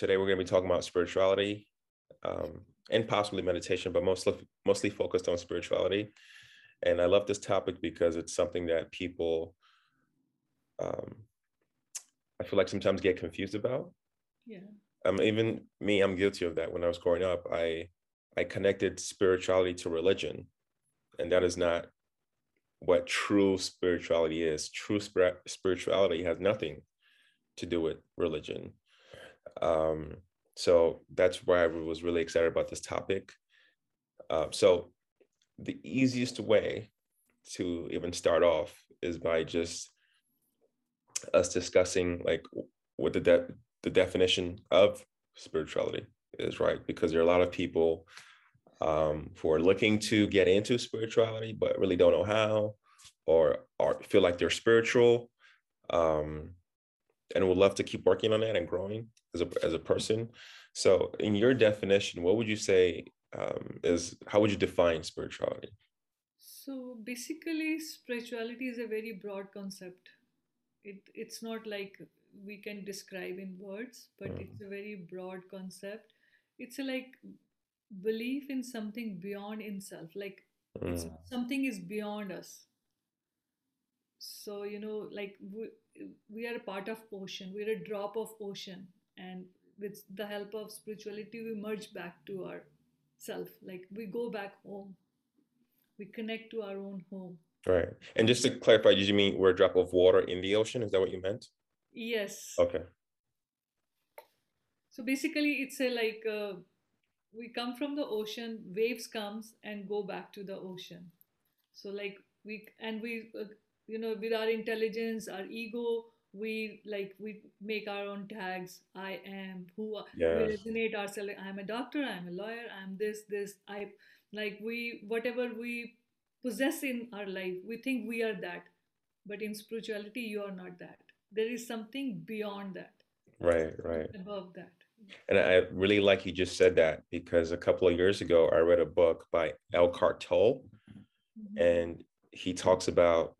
today we're going to be talking about spirituality um, and possibly meditation, but mostly mostly focused on spirituality. And I love this topic because it's something that people, um, I feel like sometimes get confused about. Yeah. Um, even me, I'm guilty of that. When I was growing up, I I connected spirituality to religion, and that is not what true spirituality is. True spir- spirituality has nothing to do with religion. Um, so that's why I was really excited about this topic. Uh, so the easiest way to even start off is by just us discussing like what the de- the definition of spirituality is, right? Because there are a lot of people um, who are looking to get into spirituality but really don't know how, or or feel like they're spiritual, um, and would love to keep working on that and growing as a as a person. So, in your definition, what would you say um, is how would you define spirituality? So basically, spirituality is a very broad concept. It it's not like we can describe in words, but Mm, it's a very broad concept. It's a, like belief in something beyond in self. Like mm, something is beyond us. So you know, like we, we are a part of ocean. We're a drop of ocean, and with the help of spirituality, we merge back to our self. Like we go back home. We connect to our own home right. And just to clarify, did you mean we're a drop of water in the ocean? Is that what you meant? Yes. Okay. So basically, it's a like uh, we come from the ocean, waves comes and go back to the ocean. So like we and we uh, you know with our intelligence, our ego, we like we make our own tags. I am who I- we resonate ourselves. I'm a doctor. I'm a lawyer. I'm this this. I like we whatever we possess in our life, we think we are that. But in spirituality, you are not that. There is something beyond that, Right. Right. above that. And I really like you just said that because a couple of years ago, I read a book by Eckhart Tolle, Mhm. and he talks about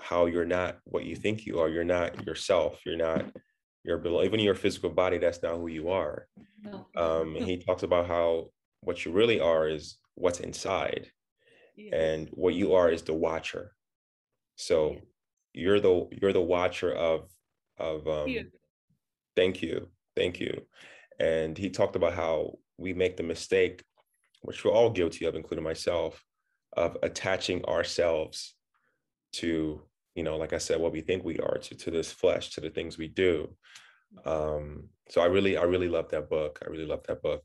how you're not what you think you are. You're not yourself. You're not your even your physical body. That's not who you are. Um, and he talks about how what you really are is what's inside, Yes. and what you are is the watcher. So you're the you're the watcher of of um, thank you, thank you. And he talked about how we make the mistake, which we're all guilty of, including myself, of attaching ourselves to you know like i said what we think we are to, to this flesh to the things we do. Um so i really i really love that book. I really love that book.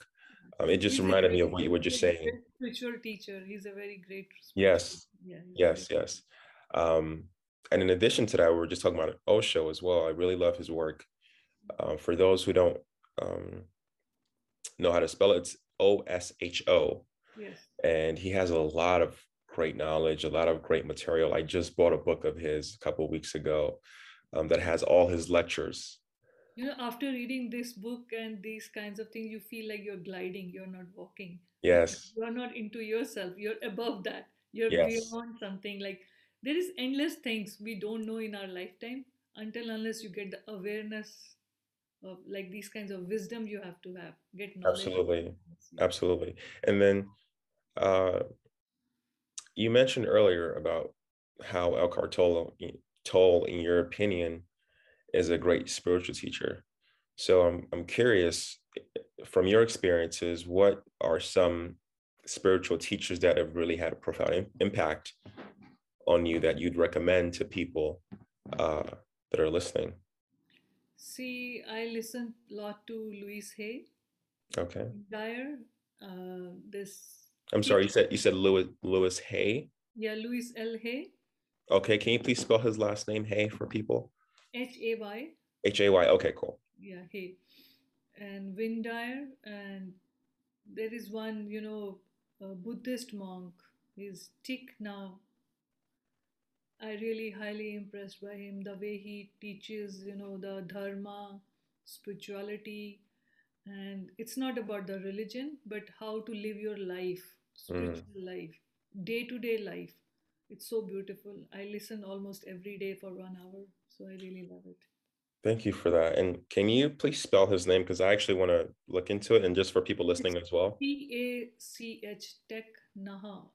Um, it just He's reminded me of what you were just saying. spiritual teacher. He's a very great yes. Yeah. yes very- yes. um and in addition to that we were just talking about osho as well. I really love his work. Uh, for those who don't um know how to spell it it's o-s-h-o Yes. and he has a lot of great knowledge, a lot of great material. I just bought a book of his a couple of weeks ago um, that has all his lectures. You know, after reading this book and these kinds of things, you feel like you're gliding. You're not walking. Yes, You're not into yourself. You're above that. You're yes, beyond something. Like there is endless things we don't know in our lifetime until unless you get the awareness of like these kinds of wisdom you have to have. Get knowledge. absolutely, absolutely. And then uh, you mentioned earlier about how Eckhart Tolle, Tolle, in your opinion, is a great spiritual teacher. So I'm I'm curious, from your experiences, what are some spiritual teachers that have really had a profound im- impact on you that you'd recommend to people uh, that are listening? See, I listen a lot to Louise Hay, Okay. Dyer, uh, this I'm sorry, you said you said Louis Louis Hay. Yeah, Louis L. Hay, Okay, can you please spell his last name Hay for people? H A Y, H A Y. Okay, cool. yeah, Hay, and Win Dyer, and there is one, you know, a Buddhist monk. He's Thich now. I really highly impressed by him. The way he teaches, you know, the dharma, spirituality, and it's not about the religion, but how to live your life, Mm, spiritual life, day to day life. It's so beautiful. I listen almost every day for one hour, so I really love it. Thank you for that. And can you please spell his name? Because I actually want to look into it and just for people listening as well. T A C H Tech Naha.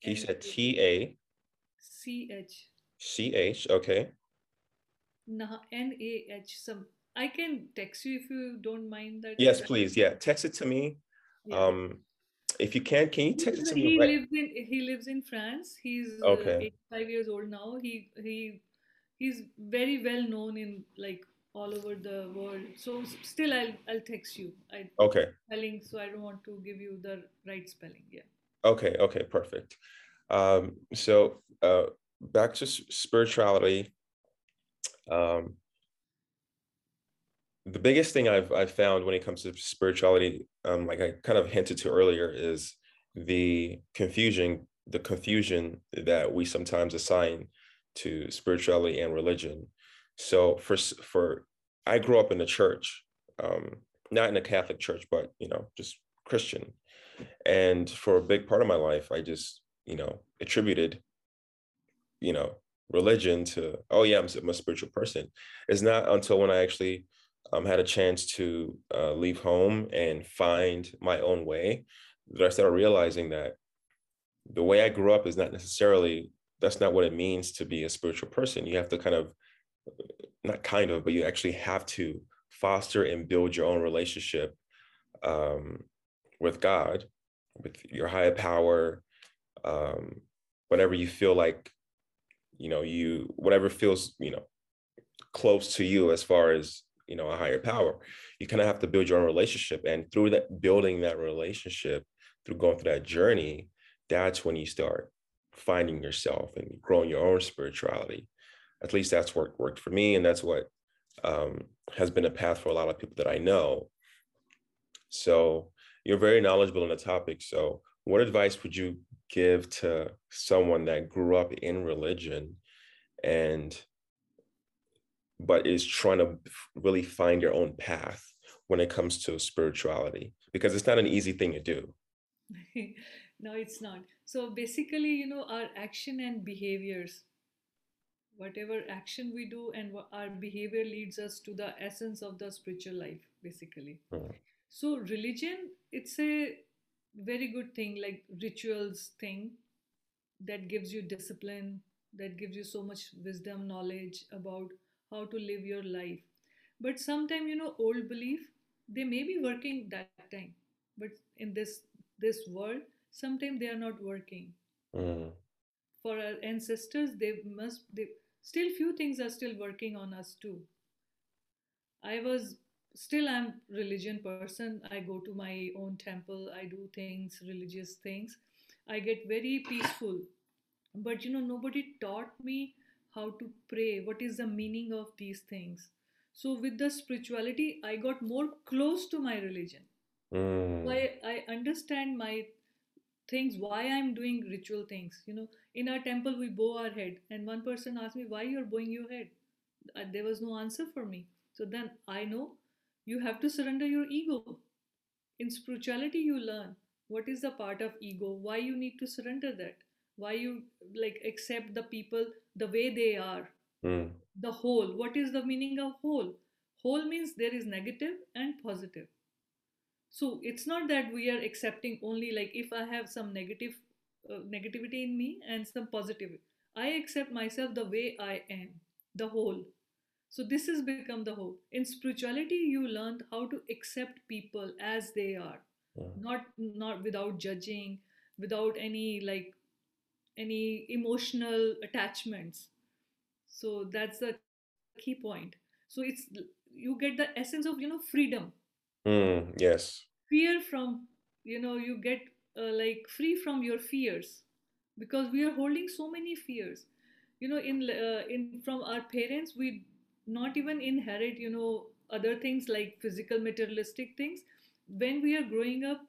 He said T A C H. C H. Okay. Naha N A H. Some I can text you if you don't mind that. Yes, please. Yeah. Text it to me. Yeah. Um, if you can, can you text it to me? he right- lives in he lives in France. He's uh, Okay. 85 years old now. He he he's very well known in like all over the world. So still, I'll I'll text you. I Okay. spelling, so I don't want to give you the right spelling. Yeah. Okay, okay, perfect. Um, so uh, back to spirituality. Um, the biggest thing I've I've found when it comes to spirituality, um, like I kind of hinted to earlier, is the confusion, the confusion that we sometimes assign to spirituality and religion. So for for I grew up in the church, um, not in a Catholic church, but you know, just Christian. And for a big part of my life, I just, you know, attributed, you know, religion to, oh yeah, I'm, I'm a spiritual person. It's not until when I actually um, had a chance to uh, leave home and find my own way that I started realizing that the way I grew up is not necessarily, that's not what it means to be a spiritual person. You have to kind of, not kind of, but you actually have to foster and build your own relationship um, with God, with your higher power, um, whatever you feel like, you know, you whatever feels, you know, close to you as far as you know a higher power. You kind of have to build your own relationship, and through that building that relationship, through going through that journey, that's when you start finding yourself and growing your own spirituality. At least that's what worked for me, and that's what um, has been a path for a lot of people that I know. So you're very knowledgeable on the topic. So, what advice would you give to someone that grew up in religion and but is trying to really find your own path when it comes to spirituality? Because it's not an easy thing to do. no, it's not. So basically, you know, our action and behaviors, whatever action we do and what our behavior leads us to the essence of the spiritual life, basically. Mm. So religion, it's a very good thing, like rituals thing that gives you discipline, that gives you so much wisdom, knowledge about how to live your life. But sometimes, you know, old belief, they may be working that time, but in this this world, sometimes they are not working. Mm. For our ancestors, they must they still few things are still working on us too. I was still I'm religion person. I go to my own temple. I do things, religious things. I get very peaceful. But you know, nobody taught me how to pray. What is the meaning of these things? So with the spirituality, I got more close to my religion. Mm. I I understand my things why i'm doing ritual things you know in our temple we bow our head and one person asked me why you're bowing your head Uh, there was no answer for me so then i know you have to surrender your ego in spirituality you learn what is the part of ego why you need to surrender that why you like accept the people the way they are? Mm. the whole. What is the meaning of whole? Whole means there is negative and positive. So it's not that we are accepting only like if i have some negative uh, negativity in me and some positive i accept myself the way i am the whole. So this has become the whole. In spirituality you learned how to accept people as they are. Mm. not not without judging without any like any emotional attachments. So that's the key point. So it's you get the essence of you know freedom. Mm. Yes. fear from you know you get uh, like free from your fears because we are holding so many fears. You know in uh, in from our parents we not even inherit you know other things like physical materialistic things. When we are growing up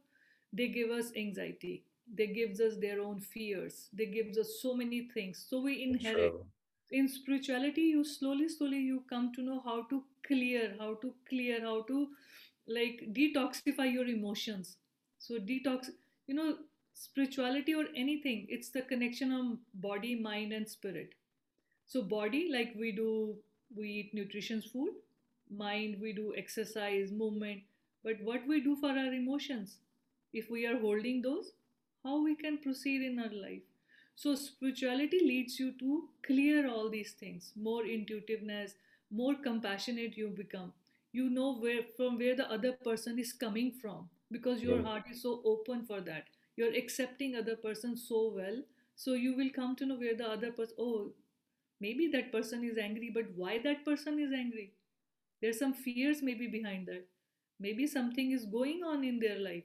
they give us anxiety they gives us their own fears. They gives us so many things. So we inherit. True. in spirituality you slowly slowly you come to know how to clear how to clear how to like detoxify your emotions. So detox you know spirituality or anything it's the connection of body mind and spirit. So body like we do we eat nutritious food. Mind, we do exercise, movement, but what we do for our emotions, if we are holding those, how we can proceed in our life. So spirituality leads you to clear all these things, more intuitiveness, more compassionate you become. You know where from where the other person is coming from because your Mm. heart is so open for that. You're accepting other person so well. So you will come to know where the other person oh maybe that person is angry, but why that person is angry? There's some fears maybe behind that. Maybe something is going on in their life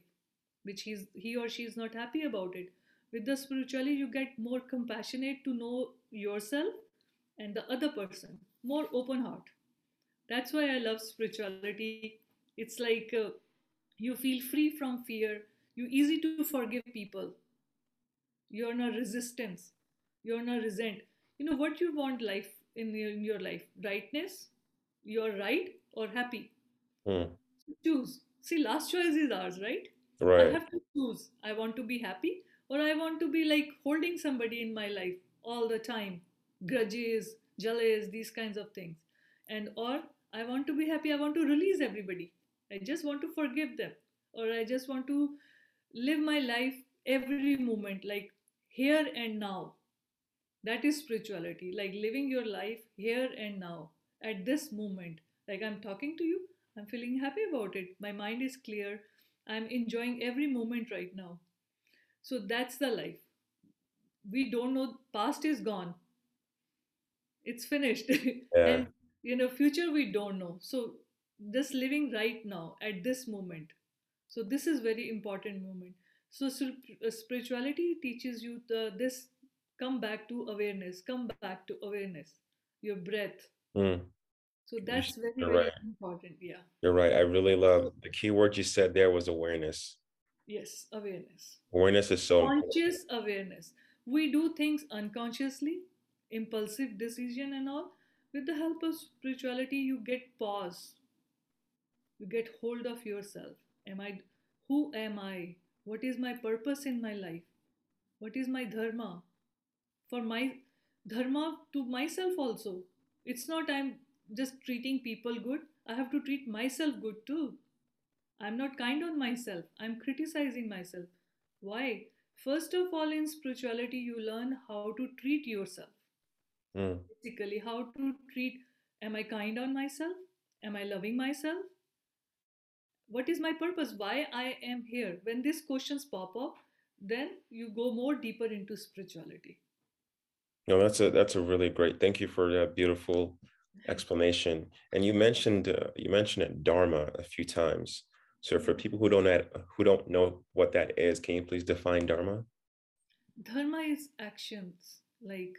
which he's he or she is not happy about it. With the spirituality you get more compassionate to know yourself and the other person more open heart. That's why i love spirituality. It's like uh, you feel free from fear. You easy to forgive people. You're not resistance. You're not resent. You know what you want life in your, in your life? Rightness you're right or happy? Mm. choose. See last choice is ours right I Right. have to choose. I want to be happy or I want to be like holding somebody in my life all the time. Grudges, jealous, these kinds of things. And or I want to be happy, I want to release everybody. I just want to forgive them. Or I just want to live my life every moment, like here and now. That is spirituality, like living your life here and now, at this moment. Like I'm talking to you, I'm feeling happy about it. My mind is clear. I'm enjoying every moment right now. So that's the life. We don't know, past is gone, it's finished. Yeah. and you know, future we don't know. So just living right now at this moment. So this is very important moment. So uh, spirituality teaches you the this come back to awareness, come back to awareness, your breath. Mm. So that's very You're very right. important. Yeah. You're right. I really love the key word you said there was awareness. yes, awareness. Awareness is so important. conscious awareness. We do things unconsciously, impulsive decision and all. With the help of spirituality, you get pause. You get hold of yourself. Am I who am I? What is my purpose in my life? What is my dharma? For my dharma to myself also. It's not I'm just treating people good. I have to treat myself good too. I'm not kind on myself. I'm criticizing myself. Why? First of all, in spirituality, you learn how to treat yourself. Mm. Basically, how to treat am I kind on myself? Am I loving myself? What is my purpose? Why I am here? When these questions pop up, then you go more deeper into spirituality. No, that's a that's a really great. Thank you for that beautiful explanation. And you mentioned uh, you mentioned it dharma a few times. So for people who don't who don't know what that is, can you please define dharma? Dharma is actions, like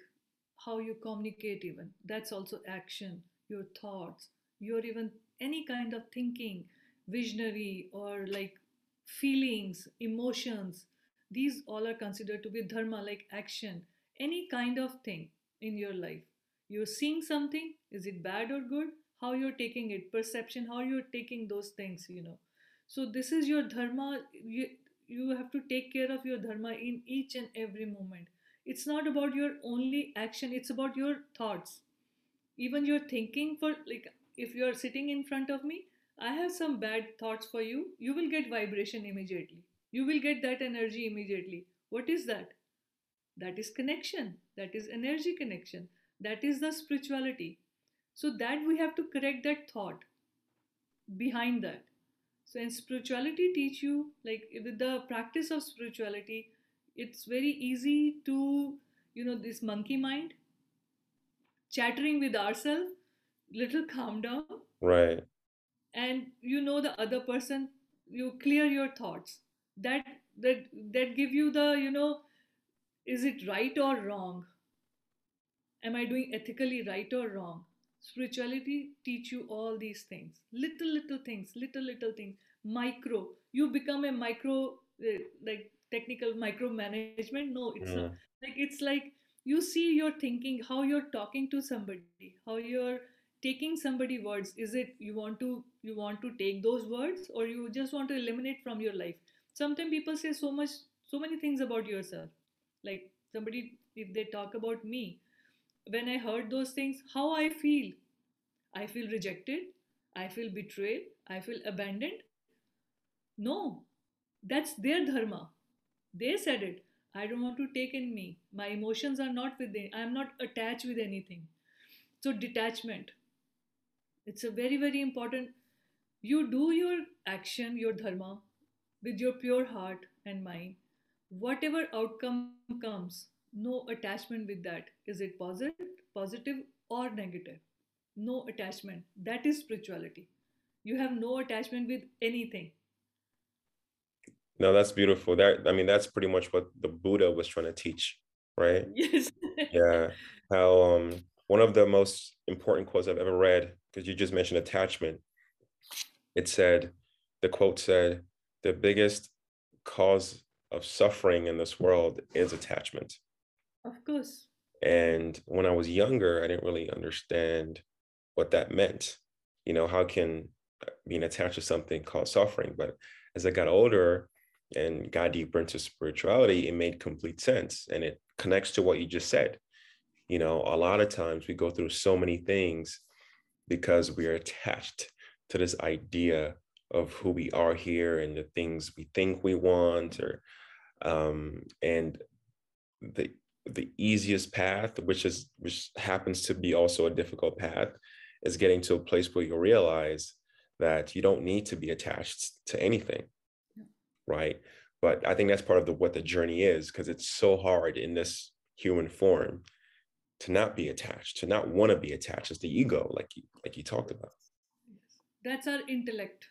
how you communicate, even. That's also action, your thoughts, your even any kind of thinking, visionary, or like feelings, emotions. These all are considered to be dharma, like action, any kind of thing in your life. You're seeing something, is it bad or good? How you're taking it, perception, how you're taking those things, you know. So, this is your dharma. You, you have to take care of your dharma in each and every moment it's not about your only action it's about your thoughts even your thinking for like if you're sitting in front of me i have some bad thoughts for you you will get vibration immediately you will get that energy immediately what is that that is connection that is energy connection that is the spirituality. So that we have to correct that thought behind that. So in spirituality teach you like with the practice of spirituality it's very easy to you know this monkey mind chattering with ourselves little calm down. Right. and you know the other person you clear your thoughts. That that that give you the you know is it right or wrong am i doing ethically right or wrong? Spirituality teach you all these things. Little little things little little things. Micro. You become a micro uh, like technical micromanagement? No it's not. Mm. like it's like you see your thinking how you're talking to somebody how you're taking somebody words. Is it you want to you want to take those words or you just want to eliminate from your life? Sometimes people say so much so many things about yourself. Like somebody if they talk about me when i heard those things how i feel i feel rejected I feel betrayed, I feel abandoned. No, that's their dharma. They said it. I don't want to take in me. My emotions are not with them. I'm not attached with anything. So, detachment. It's a very, very important. You do your action, your dharma, with your pure heart and mind. Whatever outcome comes, no attachment with that. Is it positive, positive or negative? No attachment. That is spirituality. You have no attachment with anything. No, that's beautiful. That I mean, that's pretty much what the Buddha was trying to teach, right? Yes. Yeah. How um one of the most important quotes I've ever read, because you just mentioned attachment, it said, the quote said, the biggest cause of suffering in this world is attachment. Of course. And when I was younger, I didn't really understand what that meant. You know, how can being attached to something cause suffering? But as I got older and got deeper into spirituality, it made complete sense. And it connects to what you just said. You know, a lot of times we go through so many things because we are attached to this idea of who we are here and the things we think we want or um and the the easiest path which is which happens to be also a difficult path is getting to a place where you realize that you don't need to be attached to anything right but i think that's part of the what the journey is because it's so hard in this human form to not be attached to not want to be attached it's the ego like you like you talked about That's our intellect.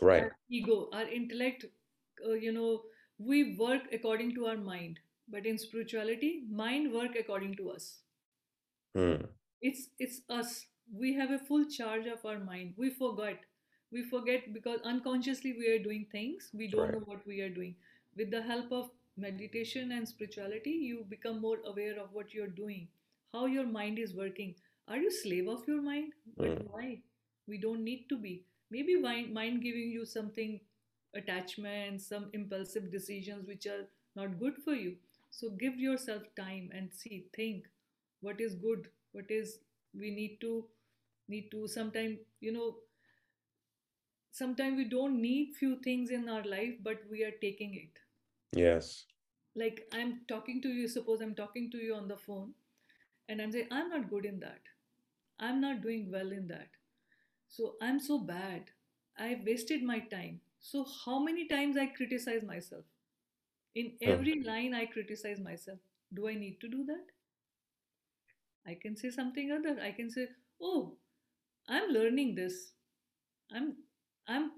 right our ego, our intellect, uh, you know, we work according to our mind. But in spirituality, mind work according to us. Hmm. It's it's us. We have a full charge of our mind. We forget. We forget because unconsciously we are doing things. We don't right know what we are doing. With the help of meditation and spirituality, you become more aware of what you're doing, how your mind is working. Are you slave of your mind? But Hmm. why? We don't need to be. Maybe mind, mind giving you something attachments, some impulsive decisions which are not good for you. So give yourself time and see, think what is good, what is we need to need to sometime you know sometimes we don't need few things in our life but we are taking it. Yes. Like i'm talking to you suppose i'm talking to you on the phone and i'm saying i'm not good in that. I'm not doing well in that. So i'm so bad. I wasted my time. So how many times i criticize myself in every line i criticize myself. Do i need to do that? I can say something other. I can say oh i'm learning this. I'm i'm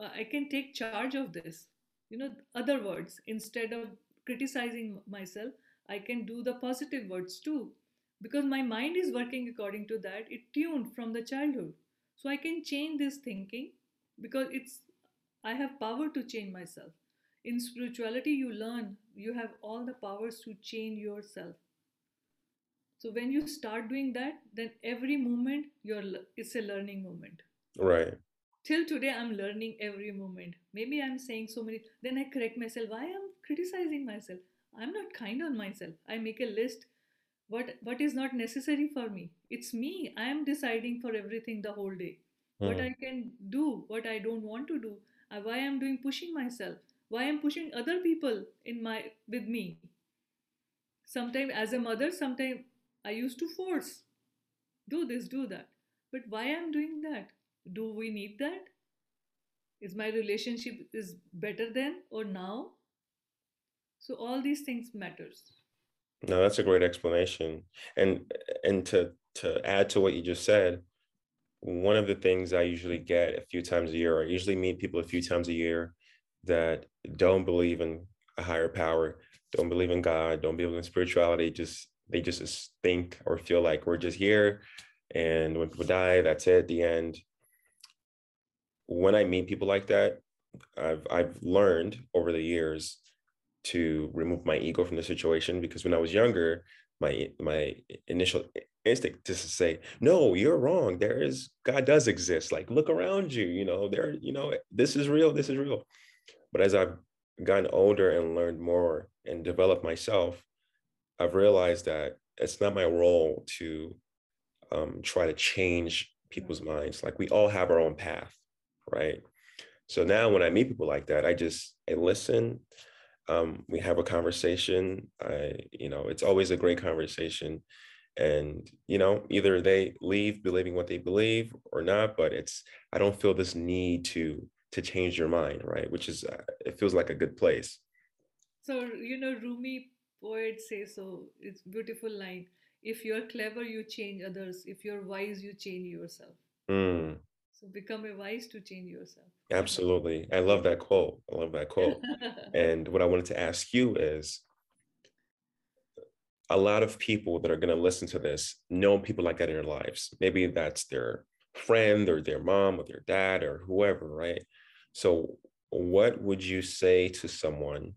uh, i can take charge of this. You know other words instead of criticizing myself i can do the positive words too. Because my mind is working according to that. It tuned from the childhood. So i can change this thinking because it's i have power to change myself in spirituality you learn you have all the powers to change yourself. So when you start doing that then every moment you're it's a learning moment. Right. Till today i'm learning every moment. Maybe i'm saying so many then i correct myself. Why i'm criticizing myself? I'm not kind on myself. I make a list. What what is not necessary for me? It's me. I am deciding for everything the whole day. What Hmm. i can do what i don't want to do uh, why i'm doing pushing myself why i'm pushing other people in my with me? Sometimes as a mother sometimes i used to force do this do that. But why i'm doing that? Do we need that? Is my relationship is better then or now? So all these things matters. No, that's a great explanation. And and to to add to what you just said, one of the things I usually get a few times a year, I usually meet people a few times a year that don't believe in a higher power, don't believe in God, don't believe in spirituality, just they just think or feel like we're just here and when people die, that's it, the end. When I meet people like that, I've I've learned over the years to remove my ego from the situation because when I was younger, my my initial instinct is to say, no, you're wrong. There is God does exist. Like look around you, you know, there, you know, this is real, this is real. But as I've gotten older and learned more and developed myself, I've realized that it's not my role to um, try to change people's minds. Like we all have our own path, right? So now when I meet people like that, I just I listen. Um, we have a conversation. I, you know, it's always a great conversation. And, you know, either they leave believing what they believe or not, but it's I don't feel this need to to change your mind, right? Which is uh, it feels like a good place. So, you know, Rumi poet says so. It's beautiful line. If you're clever, you change others. If you're wise, you change yourself. Mm, So become a wise to change yourself. absolutely. I love that quote. I love that quote. And what I wanted to ask you is a lot of people that are going to listen to this know people like that in their lives. Maybe that's their friend or their mom or their dad or whoever, right? So, what would you say to someone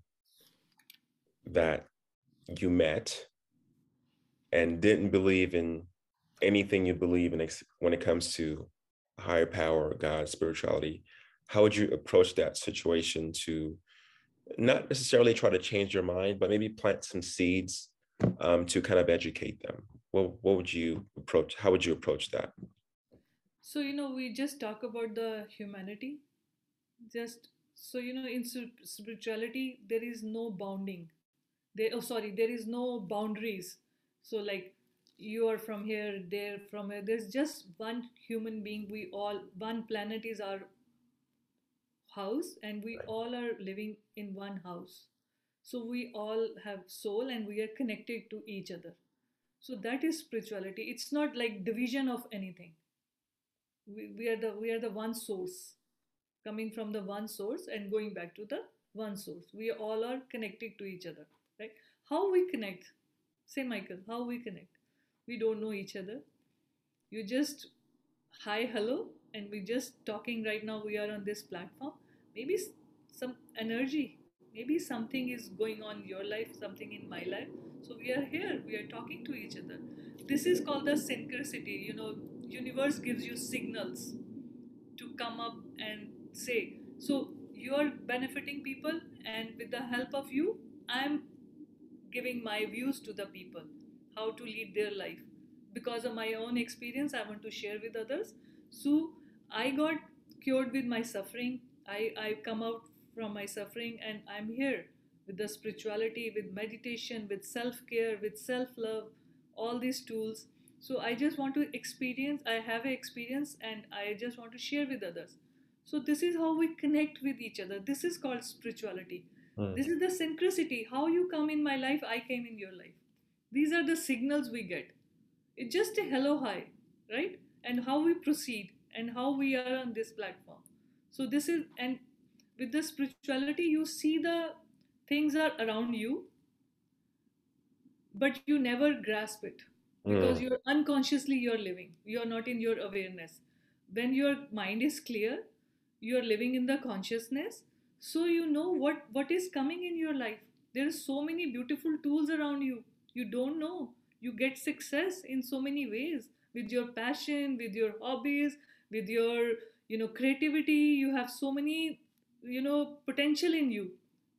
that you met and didn't believe in anything you believe in when it comes to higher power, God, spirituality? How would you approach that situation to not necessarily try to change your mind, but maybe plant some seeds um, to kind of educate them? What, what would you approach? How would you approach that? So, you know, we just talk about the humanity. Just so you know, in spirituality, there is no bounding. There, oh, sorry, there is no boundaries. So, like, you are from here, there, from here. There's just one human being. We all, one planet is our house, and we all are living in one house. So, we all have soul and we are connected to each other. So, that is spirituality. It's not like division of anything we, we are the we are the one source coming from the one source and going back to the one source. We all are connected to each other right? How we connect? Say michael how we connect? We don't know each other. You just hi hello and we just talking right now we are on this platform. Maybe some energy maybe something is going on in your life something in my life. So we are here we are talking to each other. This is called the synchronicity. You know universe gives you signals to come up and say so you are benefiting people and with the help of you i'm giving my views to the people how to lead their life. Because of my own experience i want to share with others. So i got cured with my suffering. I i come out from my suffering and i'm here with the spirituality with meditation with self care with self love all these tools. So i just want to experience i have an experience and i just want to share with others so this is how we connect with each other this is called spirituality Mm, this is the synchronicity. How you come in my life, I came in your life. These are the signals we get. It's just a hello, hi, right? And how we proceed and how we are on this platform. So, this is, and with the spirituality, you see the things are around you, but you never grasp it because mm, you're unconsciously you're living you're not in your awareness when your mind is clear you're living in the consciousness so you know what what is coming in your life. There are so many beautiful tools around you. You don't know. You get success in so many ways. With your passion with your hobbies with your you know creativity you have so many you know potential in you.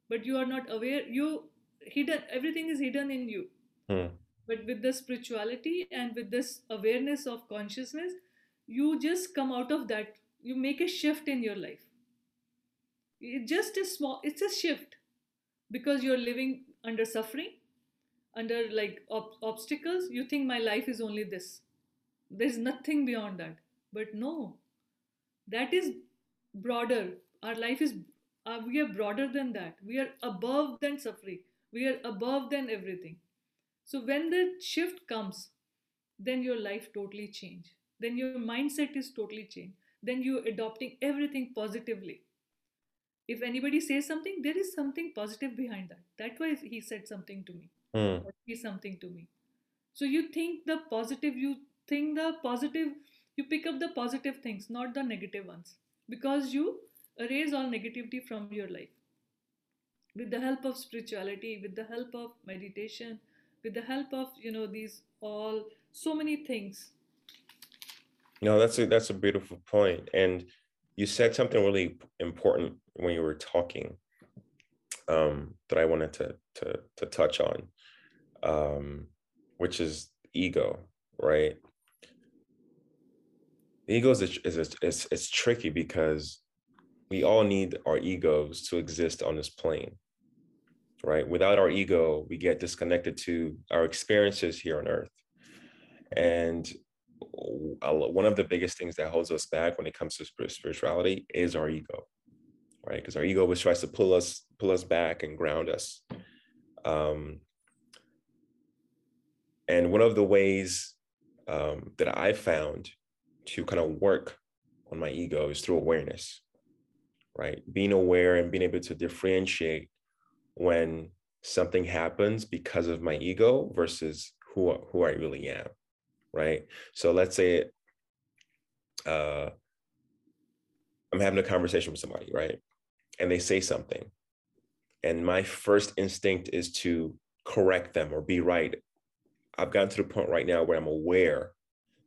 But you are not aware you hidden everything is hidden in you. Mm. but with the spirituality and with this awareness of consciousness you just come out of that you make a shift in your life. It just a small it's a shift. Because you're living under suffering under like ob- obstacles you think my life is only this. There's nothing beyond that. But no that is broader. Our life is uh, we are broader than that. We are above than suffering. We are above than everything. So when the shift comes then your life totally change. Then your mindset is totally changed then you're adopting everything positively. If anybody says something there is something positive behind that. That's why he said something to me. Mm, or he something to me. So you think the positive you think the positive you pick up the positive things not the negative ones. Because you erase all negativity from your life. With the help of spirituality with the help of meditation with the help of you know these all so many things No, that's a that's a beautiful point. And you said something really important when you were talking um, that I wanted to to to touch on, um, which is ego, right? egos is, is, is, is tricky because we all need our egos to exist on this plane right without our ego we get disconnected to our experiences here on earth and one of the biggest things that holds us back when it comes to spirituality is our ego right? Because our ego always tries to pull us pull us back and ground us. Um, and one of the ways um, that i found to kind of work on my ego is through awareness right? Being aware and being able to differentiate when something happens because of my ego versus who who I really am, right? So let's say uh, I'm having a conversation with somebody, right? And they say something, and my first instinct is to correct them or be right. I've gotten to the point right now where I'm aware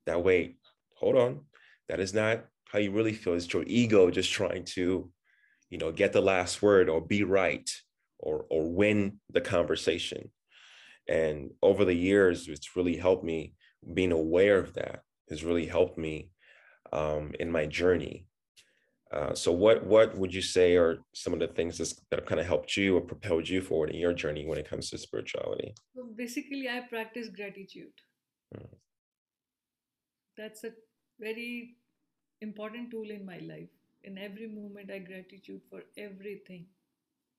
that wait, hold on, that is not how you really feel. It's your ego just trying to, you know, get the last word or be right or or win the conversation and over the years it's really helped me being aware of that has really helped me um, in my journey uh, so what what would you say are some of the things that have kind of helped you or propelled you forward in your journey when it comes to spirituality so basically i practice gratitude mm. that's a very important tool in my life in every moment i gratitude for everything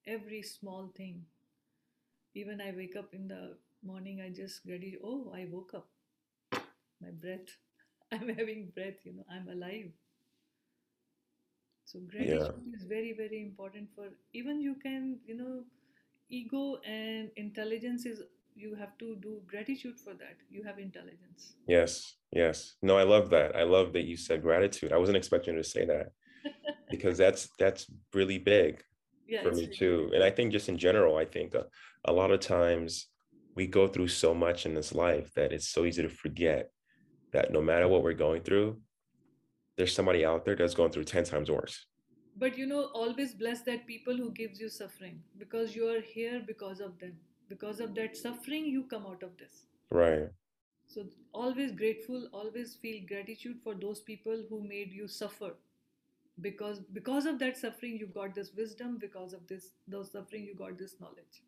every small thing. Even I wake up in the morning, I just gratitude. oh, I woke up. My breath. I'm having breath, you know, I'm alive. So gratitude yeah. is very, very important for even you can, you know, ego and intelligence is you have to do gratitude for that. You have intelligence. Yes, yes. No, I love that. I love that you said gratitude. I wasn't expecting you to say that because that's that's really big yeah, for me too. And I think just in general, I think a, a lot of times we go through so much in this life that it's so easy to forget that no matter what we're going through, there's somebody out there that's going through 10 times worse. But you know, always bless that people who gives you suffering because you are here because of them. Because of that suffering, you come out of this. Right. So always grateful, always feel gratitude for those people who made you suffer because because of that suffering you got this wisdom because of this those suffering you got this knowledge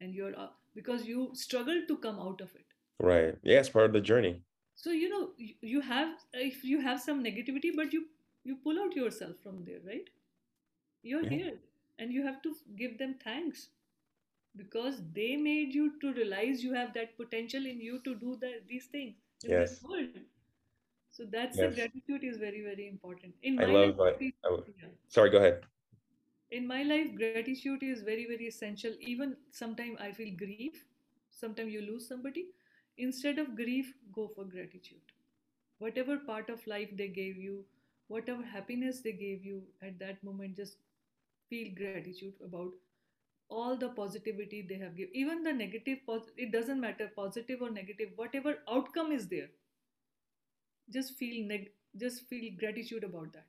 and you're uh, because you struggled to come out of it right yeah it's part of the journey so you know you, you have if you have some negativity but you you pull out yourself from there right you're yeah. here and you have to give them thanks because they made you to realize you have that potential in you to do the, these things in yes. this world so that's yes. the gratitude is very very important in my I love life, I, I, yeah. sorry go ahead in my life gratitude is very very essential even sometimes i feel grief sometimes you lose somebody instead of grief go for gratitude. Whatever part of life they gave you whatever happiness they gave you at that moment just feel gratitude about all the positivity they have given. Even the negative it doesn't matter positive or negative whatever outcome is there just feel neg- just feel gratitude about that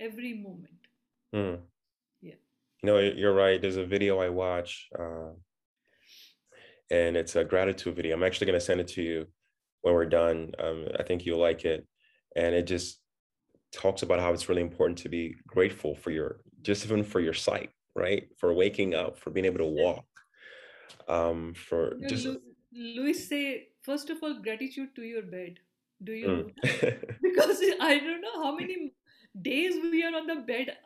every moment. Mm. yeah. No you're right. There's a video i watch uh, and it's a gratitude video. I'm actually going to send it to you when we're done. Um, i think you'll like it. And it just talks about how it's really important to be grateful for your just even for your sight right? For waking up for being able to walk. Um for just Louise Hay first of all gratitude to your bed. Do you mm. because i don't know how many days we are on the bed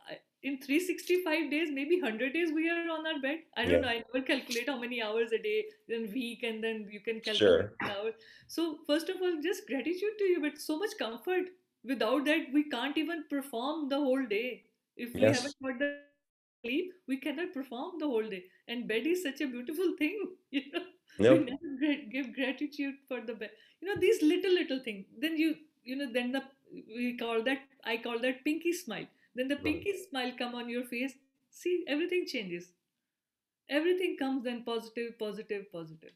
in 365 days maybe 100 days we are on our bed i don't yeah. know i never calculate how many hours a day then week and then you can calculate sure. hours so first of all just gratitude to you but so much comfort without that we can't even perform the whole day if we yes. haven't got the sleep we cannot perform the whole day and bed is such a beautiful thing you know Nope. We never give gratitude for the bed. You know these little little things. Then you you know then the we call that I call that pinky smile. Then the pinky right. smile come on your face. See everything changes. Everything comes then positive, positive, positive.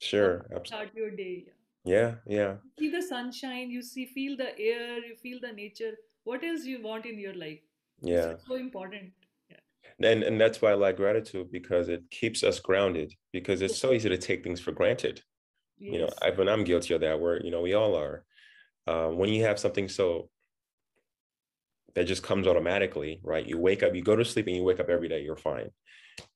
Sure, absolutely. Start your day. Yeah, yeah. See the sunshine. You see, feel the air. You feel the nature. What else you want in your life? Yeah. It's so important Yeah. and and that's why I like gratitude because it keeps us grounded because it's so easy to take things for granted. Yes. You know, I, when I'm guilty of that, we're you know we all are. uh, when you have something so that just comes automatically, right? You wake up, you go to sleep, and you wake up every day. You're fine.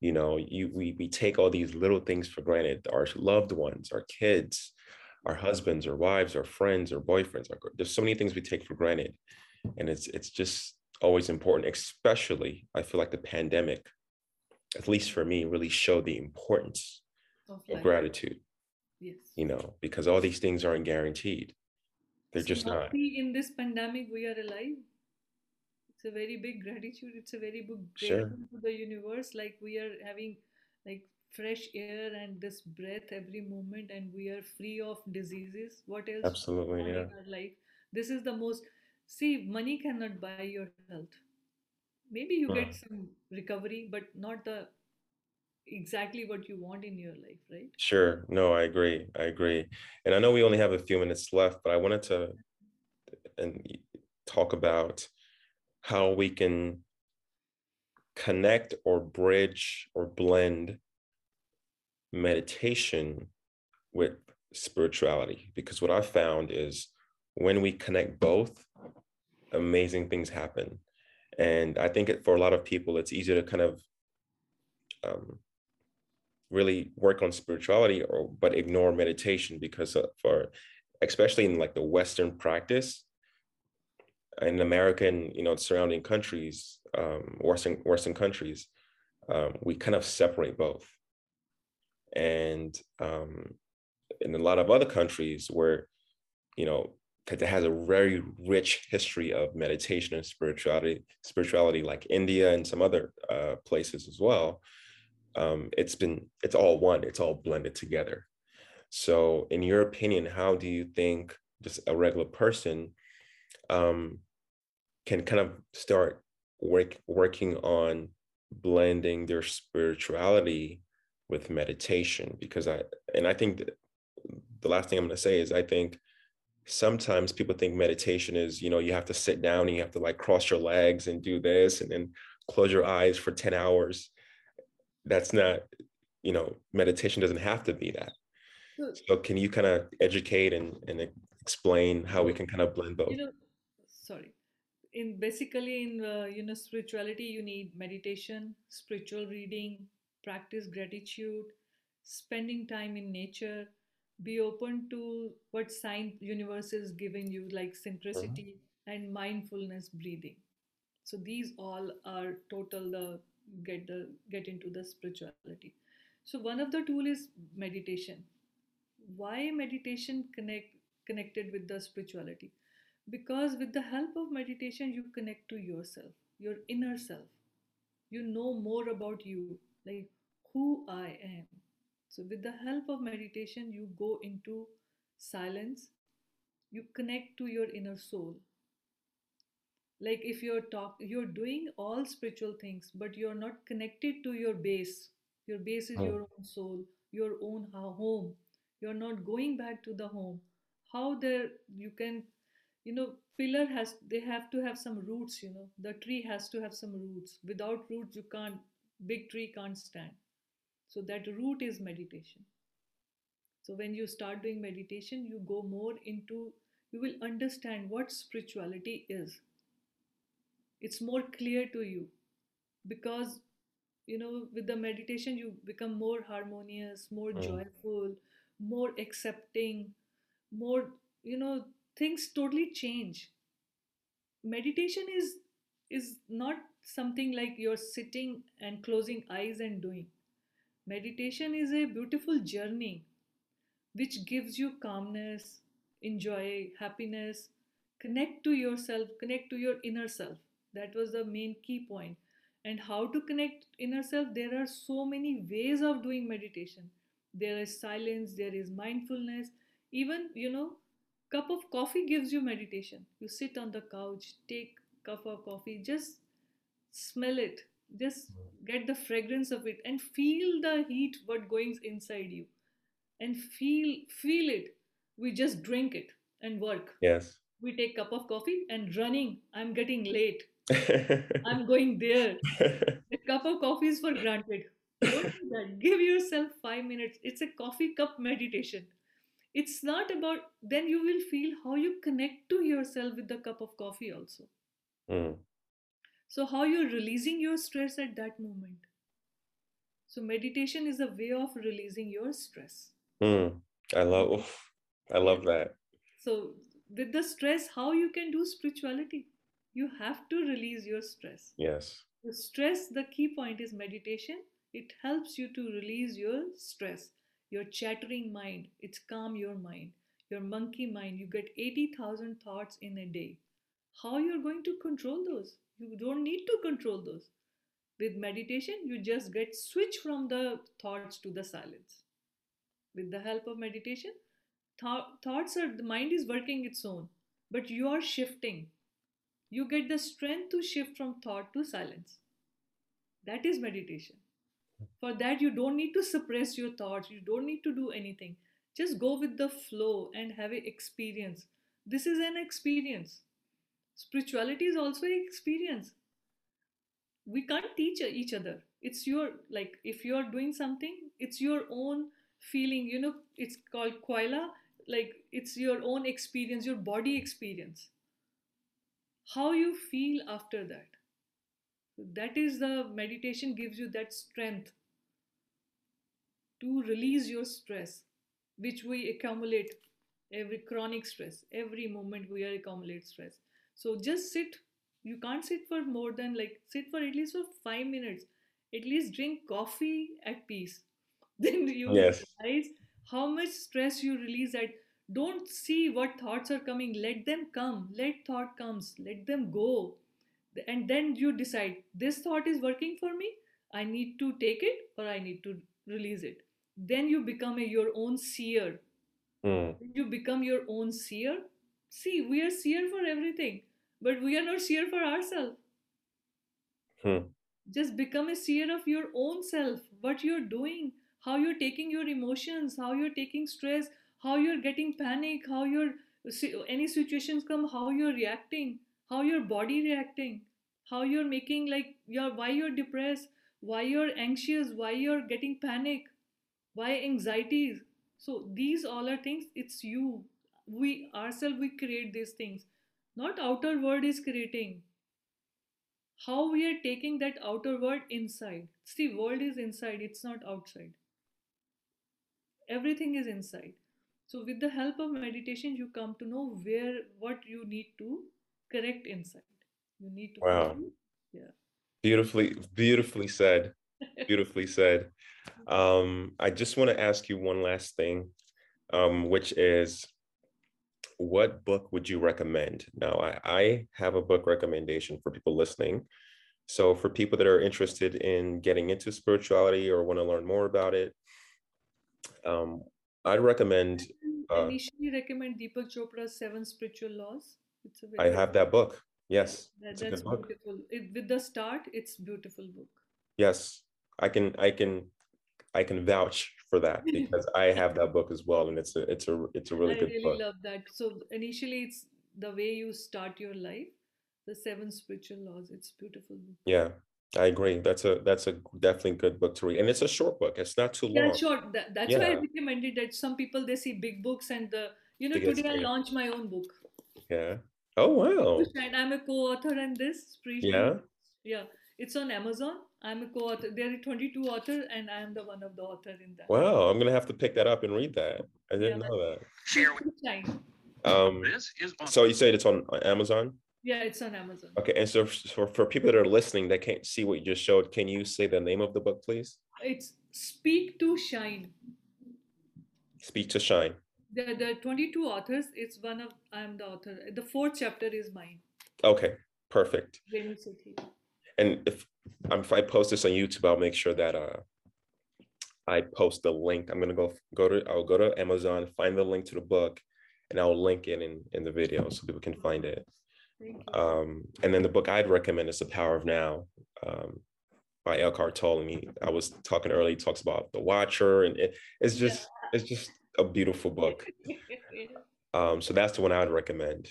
You know, you we we take all these little things for granted. Our loved ones, our kids, our husbands, or wives, our friends, or boyfriends. Our, there's so many things we take for granted, and it's it's just always important. Especially, I feel like the pandemic, at least for me, really showed the importance of, of gratitude. Yes. You know, because all these things aren't guaranteed. They're so just not. In this pandemic, we are alive it's a very big gratitude it's a very big gratitude sure. to the universe like we are having like fresh air and this breath every moment and we are free of diseases. What else absolutely yeah. our life? This is the most see money cannot buy your health. Maybe you get some recovery but not the exactly what you want in your life right? Sure. No i agree. I agree. And i know we only have a few minutes left but i wanted to and talk about how we can connect or bridge or blend meditation with spirituality. Because what i found is when we connect both amazing things happen. And i think it, for a lot of people it's easy to kind of um, really work on spirituality or but ignore meditation because for especially in like the western practice in American, you know, surrounding countries, um, Western Western countries, um, we kind of separate both. And um, in a lot of other countries where, you know, that has a very rich history of meditation and spirituality, spirituality like India and some other uh, places as well. Um, it's been it's all one. It's all blended together. So, in your opinion, how do you think just a regular person um, can kind of start work, working on blending their spirituality with meditation because i and i think the last thing i'm going to say is i think sometimes people think meditation is you know you have to sit down and you have to like cross your legs and do this and then close your eyes for 10 hours. That's not you know meditation doesn't have to be that. So can you kind of educate and, and explain how we can kind of blend both? you know sorry. In basically in uh, you know spirituality you need meditation spiritual reading practice gratitude spending time in nature be open to what sign universe is giving you like synchronicity mm-hmm. and mindfulness breathing. So these all are total the get the get into the spirituality. So one of the tool is meditation. Why meditation connect connected with the spirituality because with the help of meditation, you connect to yourself, your inner self. You know more about you, like who I am. So, with the help of meditation, you go into silence, you connect to your inner soul. Like if you're talk you're doing all spiritual things, but you're not connected to your base. Your base is oh. your own soul, your own home. You're not going back to the home. How there you can you know pillar has they have to have some roots you know. The tree has to have some roots. Without roots you can't big tree can't stand. So that root is meditation. So when you start doing meditation you go more into you will understand what spirituality is. It's more clear to you because you know with the meditation you become more harmonious more mm. joyful more accepting more you know things totally change. Meditation is is not something like you're sitting and closing eyes and doing. Meditation is a beautiful journey which gives you calmness enjoy happiness connect to yourself connect to your inner self. That was the main key point. And how to connect inner self? There are so many ways of doing meditation. There is silence there is mindfulness. Even you know cup of coffee gives you meditation. You sit on the couch take cup of coffee just smell it just get the fragrance of it and feel the heat what goes inside you. And feel feel it. We just drink it and work. Yes. We take cup of coffee and running. I'm getting late. I'm going there. The cup of coffee is for granted. Don't do that. Give yourself five minutes. It's a coffee cup meditation it's not about then you will feel how you connect to yourself with the cup of coffee also. Mm. so how you're releasing your stress at that moment. So meditation is a way of releasing your stress. Mm. I love oof, I love that. so with the stress how you can do spirituality? You have to release your stress. Yes. the stress the key point is meditation. It helps you to release your stress your chattering mind it's calm your mind. Your monkey mind you get 80000 thoughts in a day. How you're going to control those? You don't need to control those. With meditation you just get switch from the thoughts to the silence. With the help of meditation thou- thoughts are the mind is working its own but you are shifting. You get the strength to shift from thought to silence. That is meditation for that you don't need to suppress your thoughts. You don't need to do anything. Just go with the flow and have an experience. This is an experience. Spirituality is also an experience. We can't teach each other. It's your like if you're doing something it's your own feeling you know it's called koila like it's your own experience your body experience. How you feel after that that is the meditation gives you that strength to release your stress which we accumulate every chronic stress every moment we are accumulate stress. So just sit. You can't sit for more than like sit for at least for 5 minutes. At least drink coffee at peace. Then you Yes. realize how much stress you release at don't see what thoughts are coming. Let them come. Let thought comes. Let them go and then you decide this thought is working for me i need to take it or i need to release it. Then you become a, your own seer. Mm. You become your own seer. See we are seer for everything but we are not seer for ourselves Hmm. just become a seer of your own self what you're doing how you're taking your emotions how you're taking stress how you're getting panic how you're any situations come how you're reacting how your body reacting how you're making like your why you're depressed why you're anxious why you're getting panic why anxieties so these all are things it's you. We ourselves we create these things. Not outer world is creating. How we are taking that outer world inside. See world is inside it's not outside. Everything is inside. So with the help of meditation you come to know where what you need to correct insight. you need to Wow. yeah Beautifully, beautifully said. Beautifully said. Um, I just want to ask you one last thing, um, which is what book would you recommend? Now, I, I have a book recommendation for people listening. So, for people that are interested in getting into spirituality or want to learn more about it, um, I'd recommend. I Uh, initially recommend Deepak Chopra's Seven Spiritual Laws. It's a I have that book. Yes, that, it's a that's good book. beautiful. It, with the start, it's beautiful book. Yes, I can. I can. I can vouch for that because I have that book as well, and it's a it's a it's a really I good really book. I really love that. So initially, it's the way you start your life. The Seven Spiritual Laws. It's beautiful book. Yeah, I agree. That's a that's a definitely good book to read, and it's a short book. It's not too Yeah, long. sure. That, that's why I recommended that some people they see big books and the you know today I launched my own book. Yeah. Oh wow. And I'm a co-author in this spiritual. Yeah. Yeah, it's on Amazon. I'm a co-author. There are 22 authors, and I am the one of the author in that. Wow. I'm gonna have to pick that up and read that. I didn't know that. Shine. Um. This is. So you said it's on Amazon? Yeah, it's on Amazon. Okay. And so for, for people that are listening that can't see what you just showed, can you say the name of the book, please? It's Speak to Shine. Speak to Shine. There, there are 22 authors. It's one of I'm the author. The fourth chapter is mine. Okay. Perfect. And if um, if I post this on YouTube, I'll make sure that uh I post the link. I'm gonna go go to I'll go to Amazon, find the link to the book, and I'll link it in in the video so people can find it. Um, and then the book I'd recommend is The Power of Now um, by Eckhart Tolle. And he, I was talking earlier. He talks about the Watcher, and it, it's just it's just a beautiful book. Um, so that's the one I would recommend.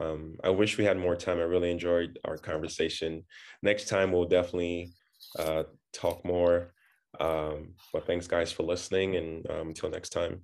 Um, I wish we had more time. I really enjoyed our conversation. Next time we'll definitely uh, talk more. Um, but thanks, guys, for listening, and um, until next time.